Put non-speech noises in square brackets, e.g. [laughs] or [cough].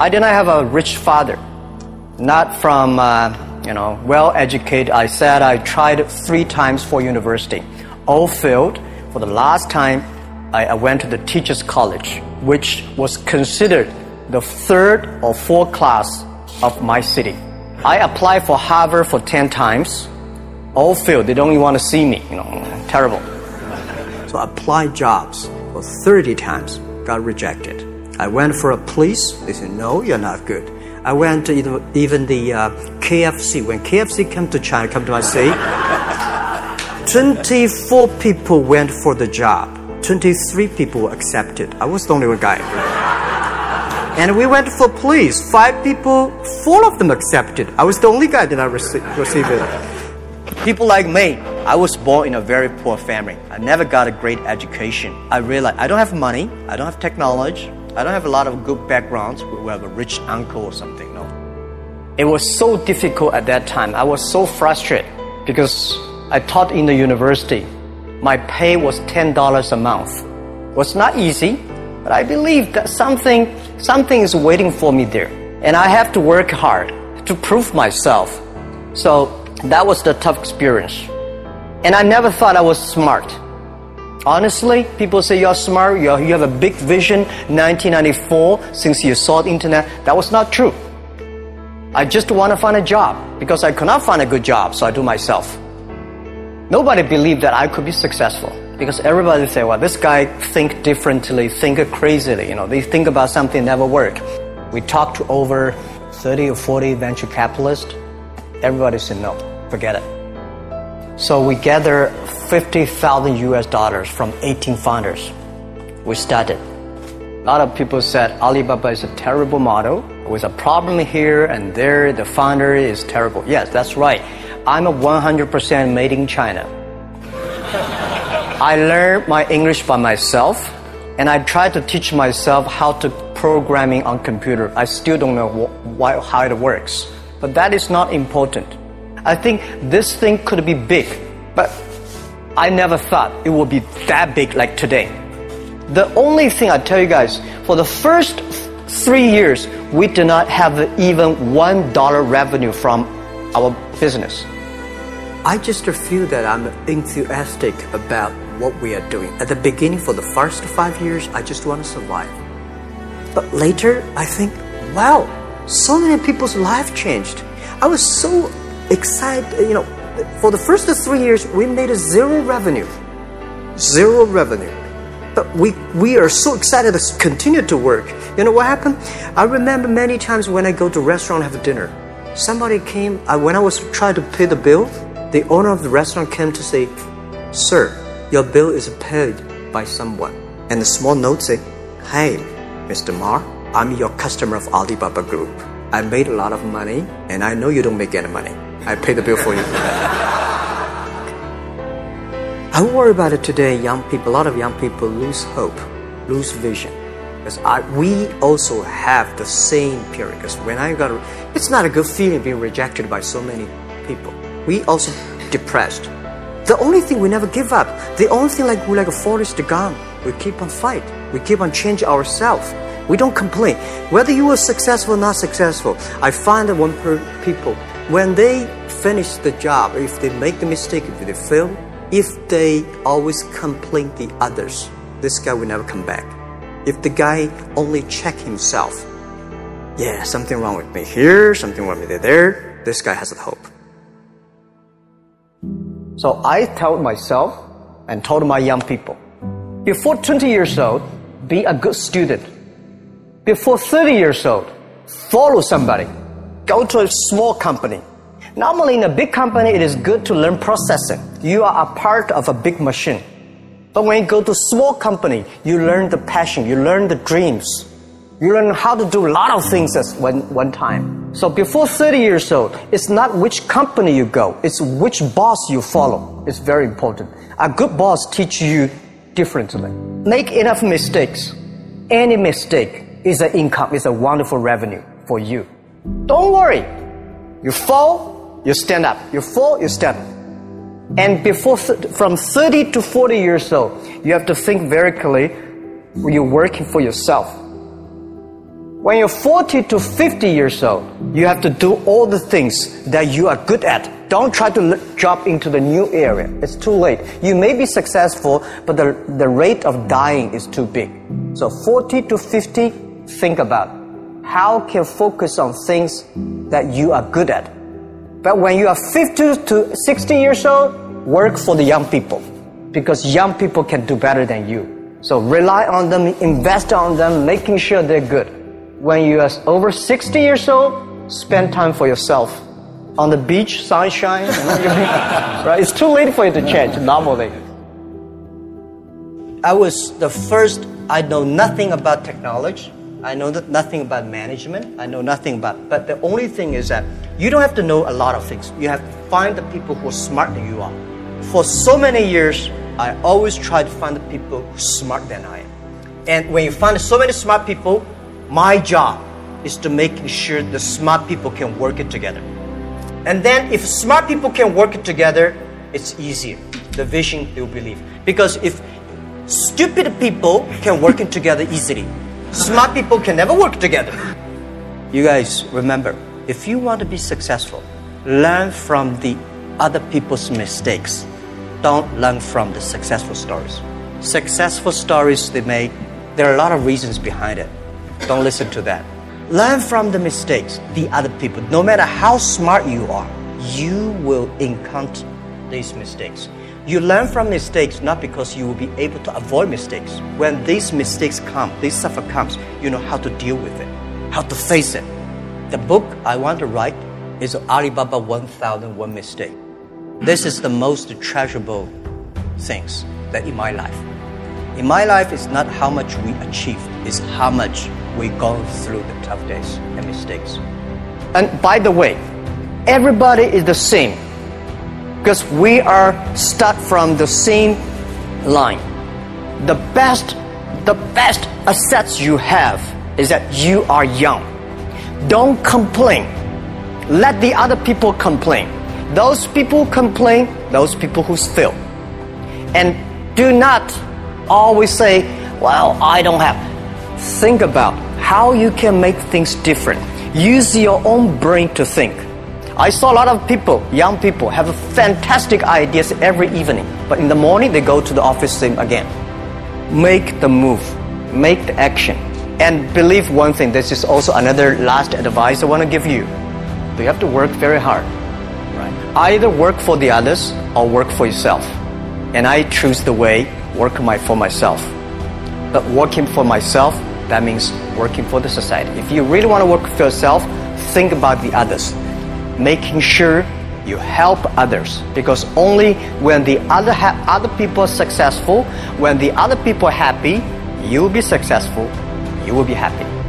I did not have a rich father, not from, uh, you know, well educated. I said I tried three times for university. All failed. For the last time, I, I went to the teacher's college, which was considered the third or fourth class of my city. I applied for Harvard for 10 times. All failed. They don't even want to see me. You know, terrible. So I applied jobs for 30 times, got rejected. I went for a police. They said, no, you're not good. I went to even the uh, KFC. When KFC came to China, come to my city, 24 people went for the job. 23 people accepted. I was the only one guy. And we went for police. Five people, four of them accepted. I was the only guy that I received it. People like me, I was born in a very poor family. I never got a great education. I realized I don't have money, I don't have technology, I don't have a lot of good backgrounds. We have a rich uncle or something. No. It was so difficult at that time. I was so frustrated because I taught in the university. My pay was ten dollars a month. It was not easy, but I believe that something something is waiting for me there, and I have to work hard to prove myself. So that was the tough experience, and I never thought I was smart. Honestly, people say you're smart, you're, you have a big vision. 1994, since you saw the internet, that was not true. I just want to find a job because I could not find a good job, so I do myself. Nobody believed that I could be successful because everybody say, well, this guy think differently, think crazily. You know, they think about something never work. We talked to over 30 or 40 venture capitalists. Everybody said no, forget it. So we gathered 50,000 US dollars from 18 founders. We started. A lot of people said Alibaba is a terrible model with a problem here and there. The founder is terrible. Yes, that's right. I'm a 100% made in China. I learned my English by myself and I tried to teach myself how to programming on computer. I still don't know why, how it works. But that is not important. I think this thing could be big, but I never thought it would be that big like today. The only thing I tell you guys, for the first three years, we did not have even one dollar revenue from our business. I just feel that I'm enthusiastic about what we are doing. At the beginning, for the first five years, I just want to survive. But later, I think, wow, so many people's life changed. I was so excited, you know, for the first three years, we made zero revenue. Zero revenue. But we, we are so excited to continue to work. You know what happened? I remember many times when I go to restaurant have dinner. Somebody came, when I was trying to pay the bill, the owner of the restaurant came to say, Sir, your bill is paid by someone. And the small note said, Hey, Mr. Ma, I'm your customer of Alibaba Group. I made a lot of money and I know you don't make any money. I pay the bill for you. I worry about it today. Young people, a lot of young people lose hope, lose vision. Because I, we also have the same period. Because when I got, it's not a good feeling being rejected by so many people. We also depressed. The only thing we never give up. The only thing like we like a Forrest Gump. We keep on fight. We keep on change ourselves. We don't complain. Whether you are successful or not successful, I find that when people, when they finish the job, if they make the mistake, if they fail, if they always complain the others, this guy will never come back. If the guy only check himself, yeah, something wrong with me here, something wrong with me there, this guy has a hope. So I told myself and told my young people, before 20 years old, be a good student before 30 years old, follow somebody. Go to a small company. Normally, in a big company, it is good to learn processing. You are a part of a big machine. But when you go to small company, you learn the passion, you learn the dreams. You learn how to do a lot of things at one, one time. So before 30 years old, it's not which company you go, it's which boss you follow. It's very important. A good boss teaches you differently. Make enough mistakes. Any mistake is an income, is a wonderful revenue for you. Don't worry. You fall, you stand up. You fall, you stand up. And before, from 30 to 40 years old, you have to think very clearly you're working for yourself. When you're 40 to 50 years old, you have to do all the things that you are good at. Don't try to jump into the new area. It's too late. You may be successful, but the, the rate of dying is too big. So 40 to 50, think about how can focus on things that you are good at. But when you are 50 to 60 years old, work for the young people because young people can do better than you. So rely on them, invest on them, making sure they're good when you are over 60 years old, spend time for yourself. On the beach, sunshine, [laughs] right? It's too late for you to change normally. I was the first, I know nothing about technology. I know nothing about management. I know nothing about, but the only thing is that you don't have to know a lot of things. You have to find the people who are smarter than you are. For so many years, I always try to find the people who are smarter than I am. And when you find so many smart people, my job is to make sure the smart people can work it together. And then if smart people can work it together, it's easier. The vision will believe. Because if stupid people can work it together easily, smart people can never work together. You guys remember, if you want to be successful, learn from the other people's mistakes. Don't learn from the successful stories. Successful stories they made, there are a lot of reasons behind it. Don't listen to that. Learn from the mistakes, the other people. No matter how smart you are, you will encounter these mistakes. You learn from mistakes not because you will be able to avoid mistakes. When these mistakes come, this suffer comes, you know how to deal with it, how to face it. The book I want to write is Alibaba 1001 Mistake. This is the most treasurable things that in my life. In my life, it's not how much we achieve, it's how much we go through the tough days and mistakes. And by the way, everybody is the same because we are start from the same line. The best, the best assets you have is that you are young. Don't complain. Let the other people complain. Those people complain, those people who fail. And do not always say, well, I don't have. Think about how you can make things different. Use your own brain to think. I saw a lot of people, young people, have fantastic ideas every evening, but in the morning they go to the office same again. Make the move, make the action, and believe one thing. This is also another last advice I want to give you. You have to work very hard. Right? Either work for the others or work for yourself. And I choose the way work my, for myself. But working for myself, that means working for the society. If you really want to work for yourself, think about the others. Making sure you help others because only when the other other people are successful, when the other people are happy, you will be successful, you will be happy.